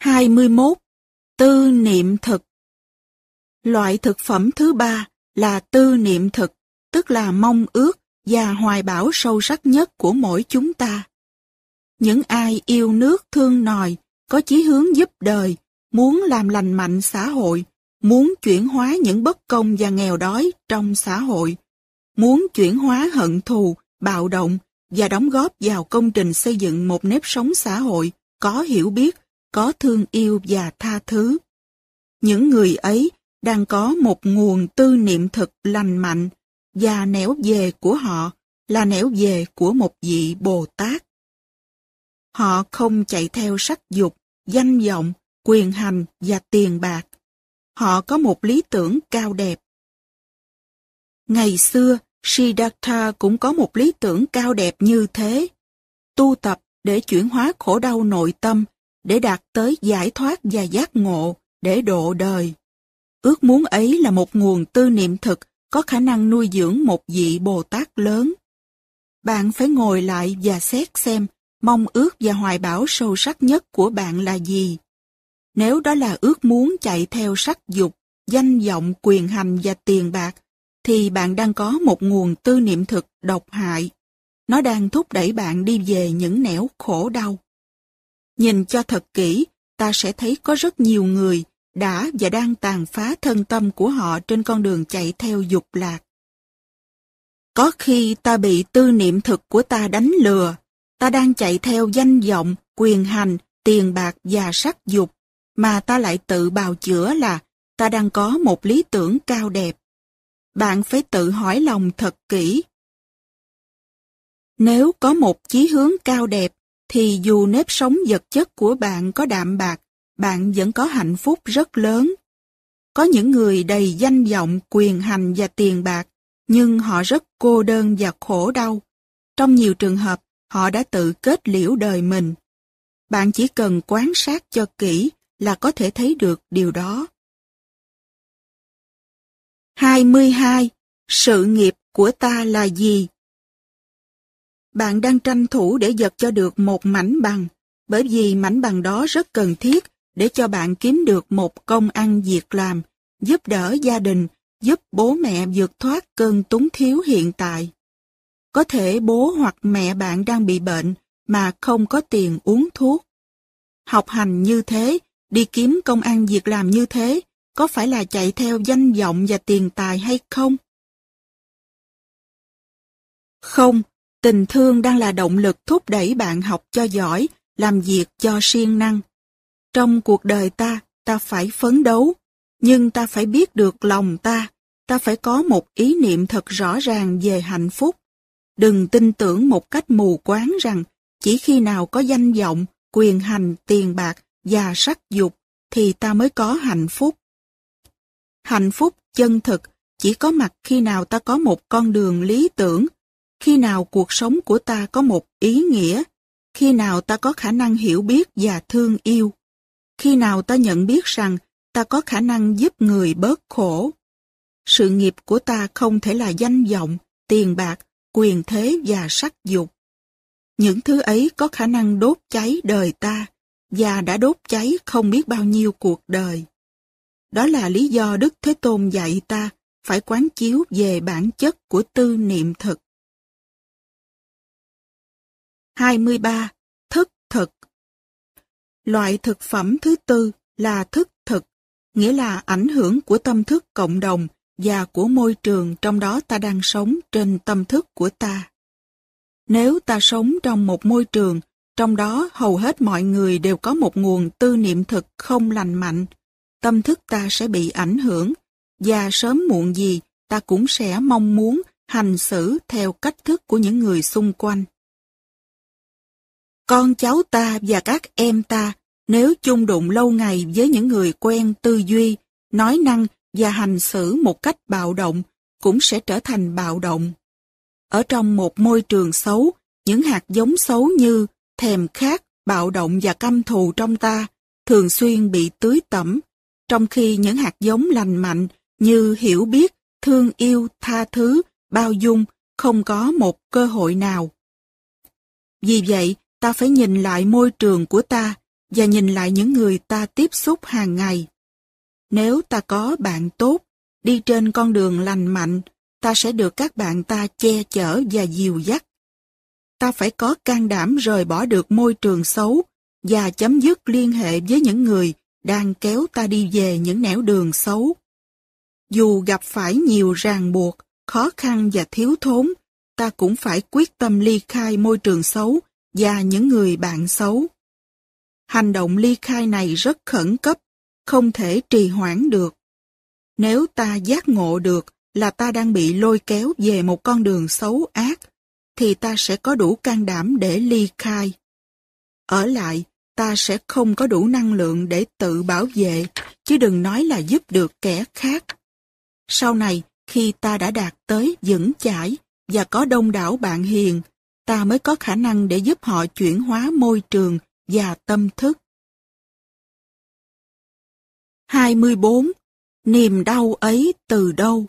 21. Tư niệm thực Loại thực phẩm thứ ba là tư niệm thực, tức là mong ước và hoài bão sâu sắc nhất của mỗi chúng ta. Những ai yêu nước thương nòi, có chí hướng giúp đời, muốn làm lành mạnh xã hội, muốn chuyển hóa những bất công và nghèo đói trong xã hội, muốn chuyển hóa hận thù, bạo động và đóng góp vào công trình xây dựng một nếp sống xã hội có hiểu biết, có thương yêu và tha thứ. Những người ấy đang có một nguồn tư niệm thực lành mạnh và nẻo về của họ là nẻo về của một vị Bồ Tát. Họ không chạy theo sắc dục, danh vọng, quyền hành và tiền bạc. Họ có một lý tưởng cao đẹp. Ngày xưa, Siddhartha cũng có một lý tưởng cao đẹp như thế. Tu tập để chuyển hóa khổ đau nội tâm, để đạt tới giải thoát và giác ngộ, để độ đời. Ước muốn ấy là một nguồn tư niệm thực có khả năng nuôi dưỡng một vị Bồ Tát lớn. Bạn phải ngồi lại và xét xem mong ước và hoài bão sâu sắc nhất của bạn là gì. Nếu đó là ước muốn chạy theo sắc dục, danh vọng, quyền hành và tiền bạc, thì bạn đang có một nguồn tư niệm thực độc hại. Nó đang thúc đẩy bạn đi về những nẻo khổ đau. Nhìn cho thật kỹ, ta sẽ thấy có rất nhiều người đã và đang tàn phá thân tâm của họ trên con đường chạy theo dục lạc. Có khi ta bị tư niệm thực của ta đánh lừa, ta đang chạy theo danh vọng, quyền hành, tiền bạc và sắc dục, mà ta lại tự bào chữa là ta đang có một lý tưởng cao đẹp. Bạn phải tự hỏi lòng thật kỹ. Nếu có một chí hướng cao đẹp, thì dù nếp sống vật chất của bạn có đạm bạc, bạn vẫn có hạnh phúc rất lớn. Có những người đầy danh vọng, quyền hành và tiền bạc, nhưng họ rất cô đơn và khổ đau. Trong nhiều trường hợp, họ đã tự kết liễu đời mình. Bạn chỉ cần quan sát cho kỹ là có thể thấy được điều đó. 22. Sự nghiệp của ta là gì? Bạn đang tranh thủ để giật cho được một mảnh bằng, bởi vì mảnh bằng đó rất cần thiết để cho bạn kiếm được một công ăn việc làm, giúp đỡ gia đình, giúp bố mẹ vượt thoát cơn túng thiếu hiện tại. Có thể bố hoặc mẹ bạn đang bị bệnh mà không có tiền uống thuốc. Học hành như thế, đi kiếm công ăn việc làm như thế, có phải là chạy theo danh vọng và tiền tài hay không? Không, tình thương đang là động lực thúc đẩy bạn học cho giỏi, làm việc cho siêng năng. Trong cuộc đời ta, ta phải phấn đấu, nhưng ta phải biết được lòng ta, ta phải có một ý niệm thật rõ ràng về hạnh phúc. Đừng tin tưởng một cách mù quáng rằng chỉ khi nào có danh vọng, quyền hành, tiền bạc và sắc dục thì ta mới có hạnh phúc. Hạnh phúc chân thực chỉ có mặt khi nào ta có một con đường lý tưởng, khi nào cuộc sống của ta có một ý nghĩa, khi nào ta có khả năng hiểu biết và thương yêu, khi nào ta nhận biết rằng ta có khả năng giúp người bớt khổ. Sự nghiệp của ta không thể là danh vọng, tiền bạc, quyền thế và sắc dục. Những thứ ấy có khả năng đốt cháy đời ta, và đã đốt cháy không biết bao nhiêu cuộc đời. Đó là lý do Đức Thế Tôn dạy ta phải quán chiếu về bản chất của tư niệm thực. 23. Thức thực Loại thực phẩm thứ tư là thức thực, nghĩa là ảnh hưởng của tâm thức cộng đồng và của môi trường trong đó ta đang sống trên tâm thức của ta. Nếu ta sống trong một môi trường, trong đó hầu hết mọi người đều có một nguồn tư niệm thực không lành mạnh, tâm thức ta sẽ bị ảnh hưởng, và sớm muộn gì ta cũng sẽ mong muốn hành xử theo cách thức của những người xung quanh. Con cháu ta và các em ta nếu chung đụng lâu ngày với những người quen tư duy, nói năng và hành xử một cách bạo động, cũng sẽ trở thành bạo động. Ở trong một môi trường xấu, những hạt giống xấu như thèm khát, bạo động và căm thù trong ta thường xuyên bị tưới tẩm, trong khi những hạt giống lành mạnh như hiểu biết, thương yêu, tha thứ, bao dung không có một cơ hội nào. Vì vậy, ta phải nhìn lại môi trường của ta và nhìn lại những người ta tiếp xúc hàng ngày. Nếu ta có bạn tốt, đi trên con đường lành mạnh, ta sẽ được các bạn ta che chở và dìu dắt. Ta phải có can đảm rời bỏ được môi trường xấu và chấm dứt liên hệ với những người đang kéo ta đi về những nẻo đường xấu. Dù gặp phải nhiều ràng buộc, khó khăn và thiếu thốn, ta cũng phải quyết tâm ly khai môi trường xấu và những người bạn xấu. Hành động ly khai này rất khẩn cấp, không thể trì hoãn được. Nếu ta giác ngộ được là ta đang bị lôi kéo về một con đường xấu ác, thì ta sẽ có đủ can đảm để ly khai. Ở lại, ta sẽ không có đủ năng lượng để tự bảo vệ, chứ đừng nói là giúp được kẻ khác. Sau này, khi ta đã đạt tới vững chãi và có đông đảo bạn hiền, ta mới có khả năng để giúp họ chuyển hóa môi trường và tâm thức. 24. Niềm đau ấy từ đâu?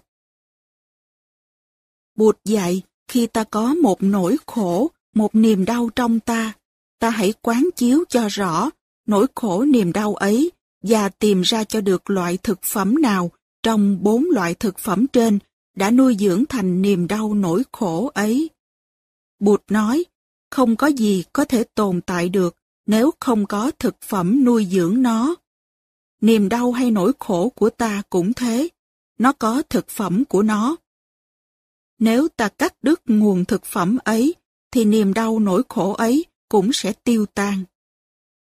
Bụt dạy, khi ta có một nỗi khổ, một niềm đau trong ta, ta hãy quán chiếu cho rõ nỗi khổ niềm đau ấy và tìm ra cho được loại thực phẩm nào trong bốn loại thực phẩm trên đã nuôi dưỡng thành niềm đau nỗi khổ ấy. Bụt nói, không có gì có thể tồn tại được nếu không có thực phẩm nuôi dưỡng nó. Niềm đau hay nỗi khổ của ta cũng thế, nó có thực phẩm của nó. Nếu ta cắt đứt nguồn thực phẩm ấy, thì niềm đau nỗi khổ ấy cũng sẽ tiêu tan.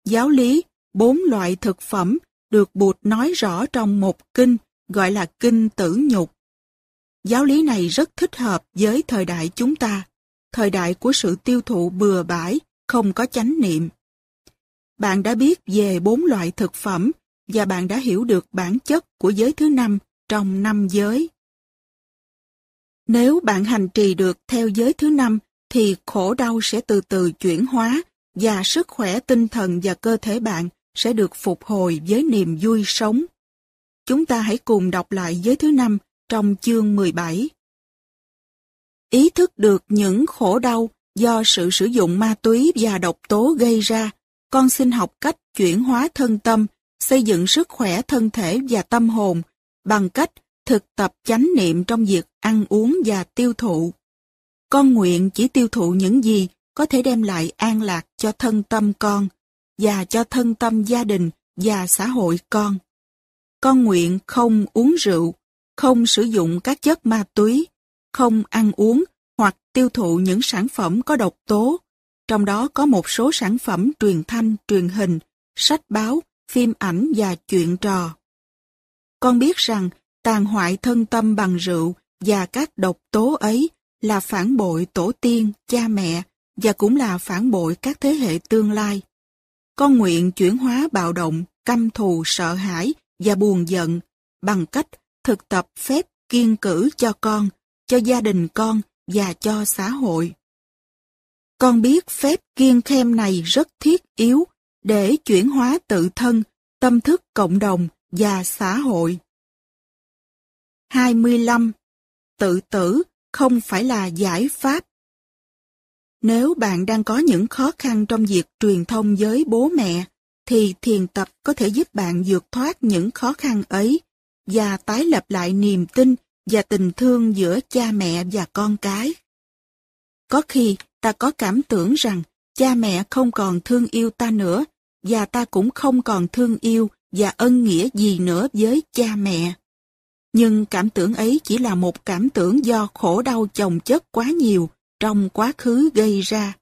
Giáo lý, bốn loại thực phẩm được Bụt nói rõ trong một kinh gọi là kinh tử nhục. Giáo lý này rất thích hợp với thời đại chúng ta, thời đại của sự tiêu thụ bừa bãi, không có chánh niệm. Bạn đã biết về bốn loại thực phẩm và bạn đã hiểu được bản chất của giới thứ năm trong năm giới. Nếu bạn hành trì được theo giới thứ năm thì khổ đau sẽ từ từ chuyển hóa và sức khỏe tinh thần và cơ thể bạn sẽ được phục hồi với niềm vui sống. Chúng ta hãy cùng đọc lại giới thứ năm trong chương 17. Ý thức được những khổ đau do sự sử dụng ma túy và độc tố gây ra, con xin học cách chuyển hóa thân tâm, xây dựng sức khỏe thân thể và tâm hồn bằng cách thực tập chánh niệm trong việc ăn uống và tiêu thụ. Con nguyện chỉ tiêu thụ những gì có thể đem lại an lạc cho thân tâm con và cho thân tâm gia đình và xã hội con. Con nguyện không uống rượu, không sử dụng các chất ma túy, không ăn uống hoặc tiêu thụ những sản phẩm có độc tố, trong đó có một số sản phẩm truyền thanh, truyền hình, sách báo, phim ảnh và chuyện trò. Con biết rằng tàn hoại thân tâm bằng rượu và các độc tố ấy là phản bội tổ tiên, cha mẹ và cũng là phản bội các thế hệ tương lai. Con nguyện chuyển hóa bạo động, căm thù, sợ hãi và buồn giận bằng cách thực tập phép kiên cử cho con, cho gia đình con và cho xã hội. Con biết phép kiên khem này rất thiết yếu để chuyển hóa tự thân, tâm thức cộng đồng và xã hội. 25. Tự tử không phải là giải pháp. Nếu bạn đang có những khó khăn trong việc truyền thông với bố mẹ, thì thiền tập có thể giúp bạn vượt thoát những khó khăn ấy và tái lập lại niềm tin và tình thương giữa cha mẹ và con cái. Có khi ta có cảm tưởng rằng cha mẹ không còn thương yêu ta nữa và ta cũng không còn thương yêu và ân nghĩa gì nữa với cha mẹ. Nhưng cảm tưởng ấy chỉ là một cảm tưởng do khổ đau chồng chất quá nhiều trong quá khứ gây ra.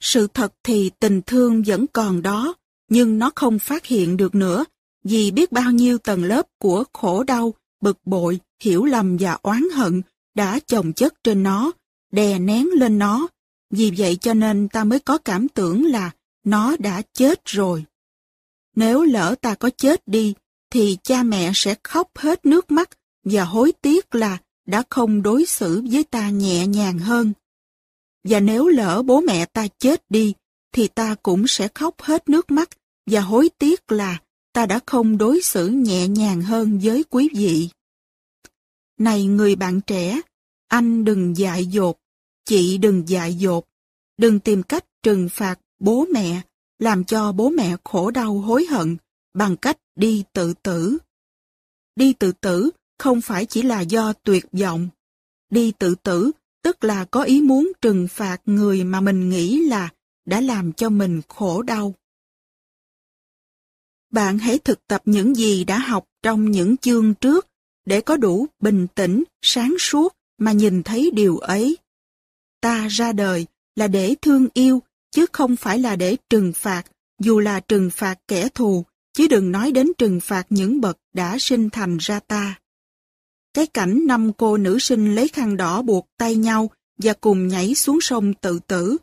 Sự thật thì tình thương vẫn còn đó, nhưng nó không phát hiện được nữa, vì biết bao nhiêu tầng lớp của khổ đau, bực bội, hiểu lầm và oán hận đã chồng chất trên nó, đè nén lên nó. Vì vậy cho nên ta mới có cảm tưởng là nó đã chết rồi. Nếu lỡ ta có chết đi, thì cha mẹ sẽ khóc hết nước mắt và hối tiếc là đã không đối xử với ta nhẹ nhàng hơn. Và nếu lỡ bố mẹ ta chết đi, thì ta cũng sẽ khóc hết nước mắt và hối tiếc là ta đã không đối xử nhẹ nhàng hơn với quý vị. Này người bạn trẻ, anh đừng dại dột, chị đừng dại dột, đừng tìm cách trừng phạt bố mẹ làm cho bố mẹ khổ đau hối hận bằng cách đi tự tử. Đi tự tử không phải chỉ là do tuyệt vọng. Đi tự tử tức là có ý muốn trừng phạt người mà mình nghĩ là đã làm cho mình khổ đau. Bạn hãy thực tập những gì đã học trong những chương trước để có đủ bình tĩnh, sáng suốt mà nhìn thấy điều ấy. Ta ra đời là để thương yêu, chứ không phải là để trừng phạt, dù là trừng phạt kẻ thù, chứ đừng nói đến trừng phạt những bậc đã sinh thành ra ta. Cái cảnh năm cô nữ sinh lấy khăn đỏ buộc tay nhau và cùng nhảy xuống sông tự tử.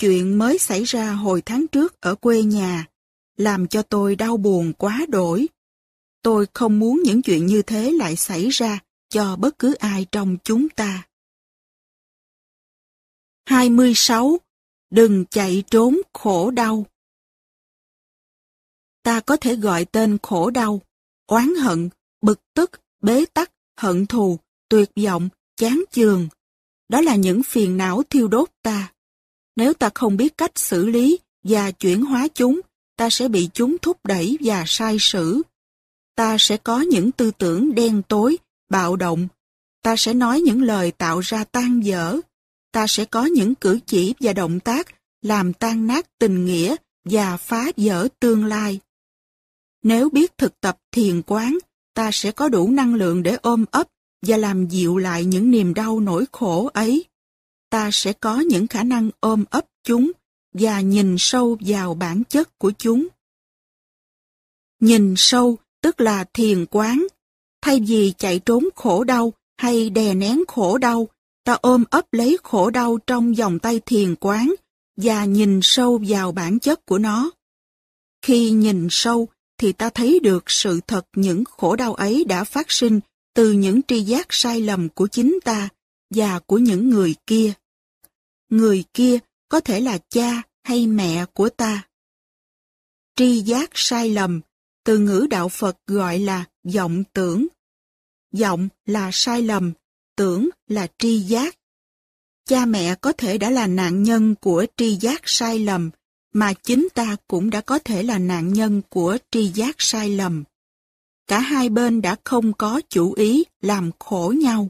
Chuyện mới xảy ra hồi tháng trước ở quê nhà, làm cho tôi đau buồn quá đổi. Tôi không muốn những chuyện như thế lại xảy ra cho bất cứ ai trong chúng ta. 26. Đừng chạy trốn khổ đau. Ta có thể gọi tên khổ đau, oán hận, bực tức, bế tắc, hận thù, tuyệt vọng, chán chường. Đó là những phiền não thiêu đốt ta. Nếu ta không biết cách xử lý và chuyển hóa chúng, ta sẽ bị chúng thúc đẩy và sai sử. Ta sẽ có những tư tưởng đen tối, bạo động. Ta sẽ nói những lời tạo ra tan dở. Ta sẽ có những cử chỉ và động tác làm tan nát tình nghĩa và phá vỡ tương lai. Nếu biết thực tập thiền quán, ta sẽ có đủ năng lượng để ôm ấp và làm dịu lại những niềm đau nỗi khổ ấy. Ta sẽ có những khả năng ôm ấp chúng và nhìn sâu vào bản chất của chúng. Nhìn sâu tức là thiền quán. Thay vì chạy trốn khổ đau hay đè nén khổ đau, ta ôm ấp lấy khổ đau trong vòng tay thiền quán và nhìn sâu vào bản chất của nó. Khi nhìn sâu thì ta thấy được sự thật những khổ đau ấy đã phát sinh từ những tri giác sai lầm của chính ta và của những người kia. Người kia có thể là cha hay mẹ của ta. Tri giác sai lầm, từ ngữ đạo Phật gọi là vọng tưởng. Vọng là sai lầm, tưởng là tri giác. Cha mẹ có thể đã là nạn nhân của tri giác sai lầm, mà chính ta cũng đã có thể là nạn nhân của tri giác sai lầm. Cả hai bên đã không có chủ ý làm khổ nhau.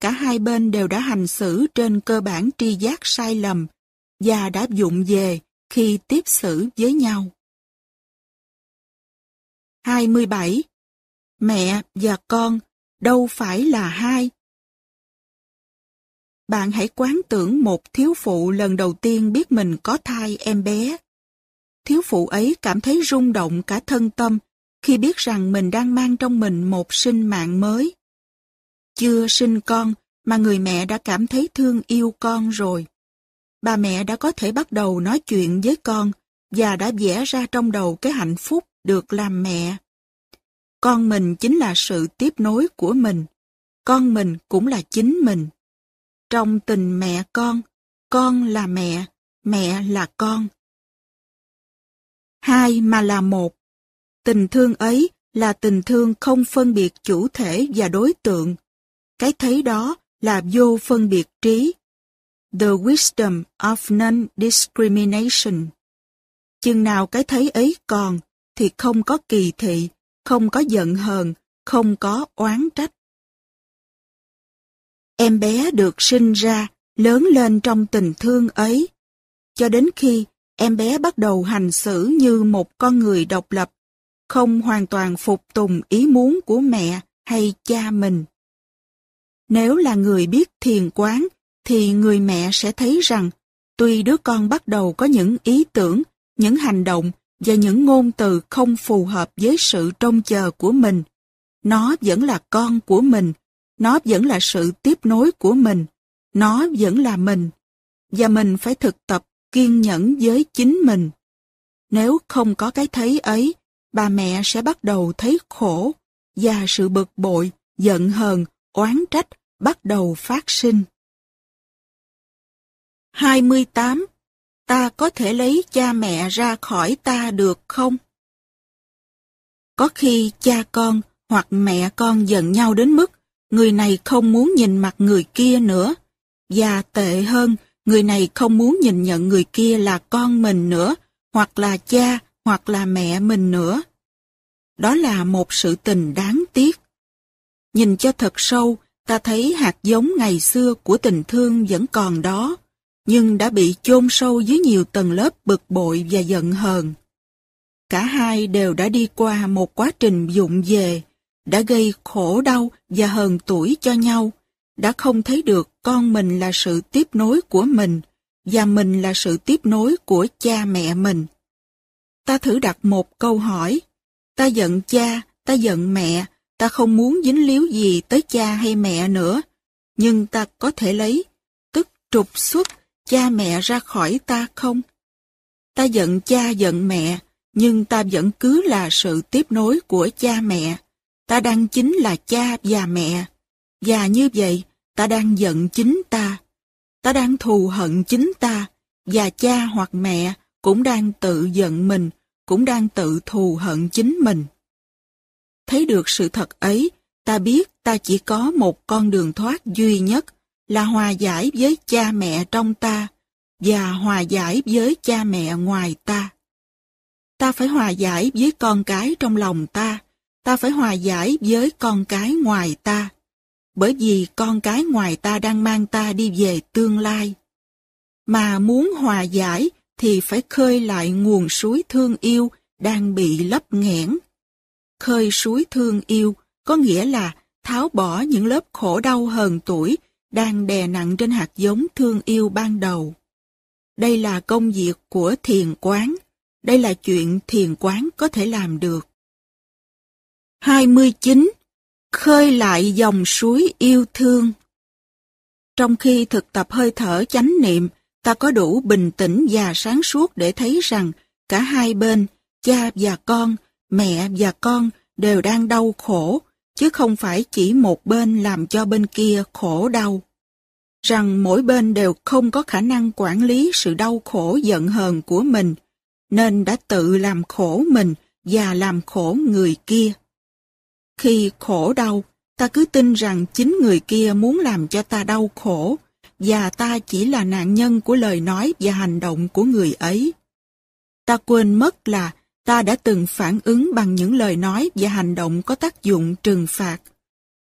Cả hai bên đều đã hành xử trên cơ bản tri giác sai lầm và đã dụng về khi tiếp xử với nhau. 27. Mẹ và con đâu phải là hai. Bạn hãy quán tưởng một thiếu phụ lần đầu tiên biết mình có thai em bé. Thiếu phụ ấy cảm thấy rung động cả thân tâm khi biết rằng mình đang mang trong mình một sinh mạng mới. Chưa sinh con mà người mẹ đã cảm thấy thương yêu con rồi. Bà mẹ đã có thể bắt đầu nói chuyện với con và đã vẽ ra trong đầu cái hạnh phúc được làm mẹ. Con mình chính là sự tiếp nối của mình. Con mình cũng là chính mình. Trong tình mẹ con, con là mẹ, mẹ là con. Hai mà là một. Tình thương ấy là tình thương không phân biệt chủ thể và đối tượng. Cái thấy đó là vô phân biệt trí. The wisdom of non-discrimination. Chừng nào cái thấy ấy còn, thì không có kỳ thị, không có giận hờn, không có oán trách. Em bé được sinh ra, lớn lên trong tình thương ấy. Cho đến khi em bé bắt đầu hành xử như một con người độc lập, không hoàn toàn phục tùng ý muốn của mẹ hay cha mình. Nếu là người biết thiền quán, thì người mẹ sẽ thấy rằng, tuy đứa con bắt đầu có những ý tưởng, những hành động và những ngôn từ không phù hợp với sự trông chờ của mình, nó vẫn là con của mình, nó vẫn là sự tiếp nối của mình, nó vẫn là mình, và mình phải thực tập kiên nhẫn với chính mình. Nếu không có cái thấy ấy, bà mẹ sẽ bắt đầu thấy khổ, và sự bực bội, giận hờn, oán trách bắt đầu phát sinh. 28. Ta có thể lấy cha mẹ ra khỏi ta được không? Có khi cha con hoặc mẹ con giận nhau đến mức người này không muốn nhìn mặt người kia nữa. Và tệ hơn, người này không muốn nhìn nhận người kia là con mình nữa, hoặc là cha, hoặc là mẹ mình nữa. Đó là một sự tình đáng tiếc. Nhìn cho thật sâu, ta thấy hạt giống ngày xưa của tình thương vẫn còn đó, nhưng đã bị chôn sâu dưới nhiều tầng lớp bực bội và giận hờn. Cả hai đều đã đi qua một quá trình dụng về, đã gây khổ đau và hờn tuổi cho nhau, đã không thấy được con mình là sự tiếp nối của mình, và mình là sự tiếp nối của cha mẹ mình. Ta thử đặt một câu hỏi, ta giận cha, ta giận mẹ, ta không muốn dính líu gì tới cha hay mẹ nữa, nhưng ta có thể lấy, tức trục xuất cha mẹ ra khỏi ta không? Ta giận cha giận mẹ, nhưng ta vẫn cứ là sự tiếp nối của cha mẹ. Ta đang chính là cha và mẹ. Và như vậy, ta đang giận chính ta. Ta đang thù hận chính ta. Và cha hoặc mẹ cũng đang tự giận mình, cũng đang tự thù hận chính mình. Thấy được sự thật ấy, ta biết ta chỉ có một con đường thoát duy nhất là hòa giải với cha mẹ trong ta và hòa giải với cha mẹ ngoài ta. Ta phải hòa giải với con cái trong lòng ta, ta phải hòa giải với con cái ngoài ta. Bởi vì con cái ngoài ta đang mang ta đi về tương lai. Mà muốn hòa giải thì phải khơi lại nguồn suối thương yêu đang bị lấp nghẽn. Khơi suối thương yêu có nghĩa là tháo bỏ những lớp khổ đau hờn tuổi đang đè nặng trên hạt giống thương yêu ban đầu. Đây là công việc của thiền quán. Đây là chuyện thiền quán có thể làm được. 29. Khơi lại dòng suối yêu thương Trong khi thực tập hơi thở chánh niệm, ta có đủ bình tĩnh và sáng suốt để thấy rằng cả hai bên, cha và con, mẹ và con đều đang đau khổ, chứ không phải chỉ một bên làm cho bên kia khổ đau rằng mỗi bên đều không có khả năng quản lý sự đau khổ giận hờn của mình, nên đã tự làm khổ mình và làm khổ người kia. Khi khổ đau, ta cứ tin rằng chính người kia muốn làm cho ta đau khổ, và ta chỉ là nạn nhân của lời nói và hành động của người ấy. Ta quên mất là ta đã từng phản ứng bằng những lời nói và hành động có tác dụng trừng phạt.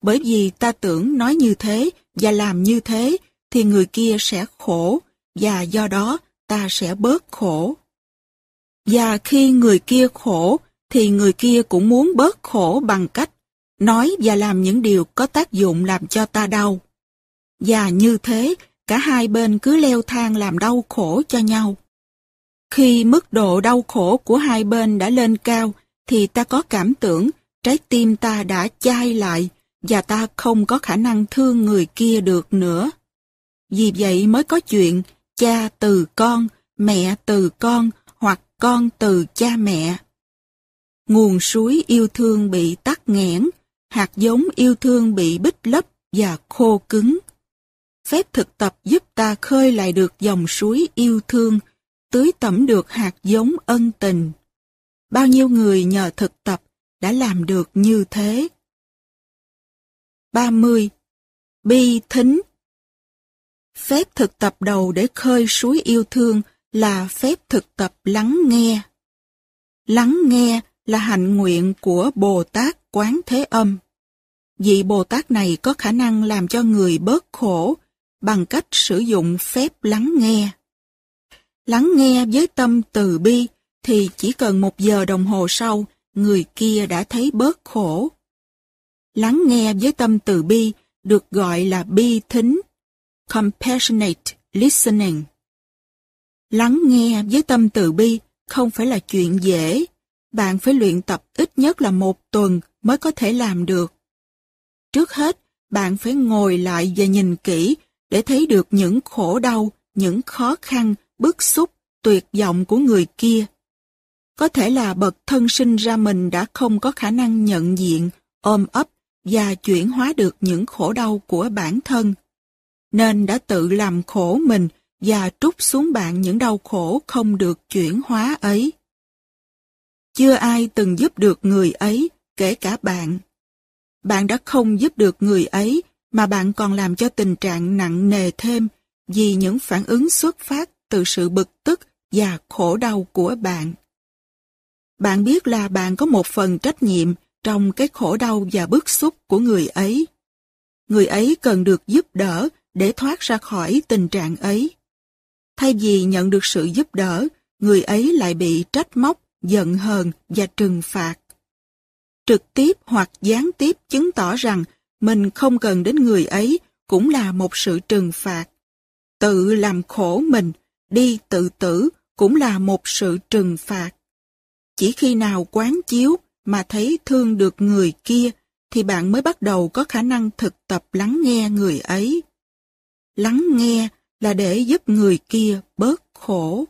Bởi vì ta tưởng nói như thế và làm như thế thì người kia sẽ khổ và do đó ta sẽ bớt khổ. Và khi người kia khổ thì người kia cũng muốn bớt khổ bằng cách nói và làm những điều có tác dụng làm cho ta đau. Và như thế, cả hai bên cứ leo thang làm đau khổ cho nhau. Khi mức độ đau khổ của hai bên đã lên cao, thì ta có cảm tưởng trái tim ta đã chai lại và ta không có khả năng thương người kia được nữa. Vì vậy mới có chuyện cha từ con, mẹ từ con hoặc con từ cha mẹ. Nguồn suối yêu thương bị tắc nghẽn, hạt giống yêu thương bị bích lấp và khô cứng. Phép thực tập giúp ta khơi lại được dòng suối yêu thương, tưới tẩm được hạt giống ân tình. Bao nhiêu người nhờ thực tập đã làm được như thế. 30. Bi thính Phép thực tập đầu để khơi suối yêu thương là phép thực tập lắng nghe. Lắng nghe là hạnh nguyện của Bồ Tát Quán Thế Âm. Vị Bồ Tát này có khả năng làm cho người bớt khổ bằng cách sử dụng phép lắng nghe. Lắng nghe với tâm từ bi thì chỉ cần một giờ đồng hồ sau, người kia đã thấy bớt khổ. Lắng nghe với tâm từ bi được gọi là bi thính compassionate listening. Lắng nghe với tâm từ bi không phải là chuyện dễ. Bạn phải luyện tập ít nhất là một tuần mới có thể làm được. Trước hết, bạn phải ngồi lại và nhìn kỹ để thấy được những khổ đau, những khó khăn, bức xúc, tuyệt vọng của người kia. Có thể là bậc thân sinh ra mình đã không có khả năng nhận diện, ôm ấp và chuyển hóa được những khổ đau của bản thân nên đã tự làm khổ mình và trút xuống bạn những đau khổ không được chuyển hóa ấy. Chưa ai từng giúp được người ấy, kể cả bạn. Bạn đã không giúp được người ấy, mà bạn còn làm cho tình trạng nặng nề thêm vì những phản ứng xuất phát từ sự bực tức và khổ đau của bạn. Bạn biết là bạn có một phần trách nhiệm trong cái khổ đau và bức xúc của người ấy. Người ấy cần được giúp đỡ để thoát ra khỏi tình trạng ấy. Thay vì nhận được sự giúp đỡ, người ấy lại bị trách móc, giận hờn và trừng phạt. Trực tiếp hoặc gián tiếp chứng tỏ rằng mình không cần đến người ấy cũng là một sự trừng phạt. Tự làm khổ mình, đi tự tử cũng là một sự trừng phạt. Chỉ khi nào quán chiếu mà thấy thương được người kia, thì bạn mới bắt đầu có khả năng thực tập lắng nghe người ấy. Lắng nghe là để giúp người kia bớt khổ.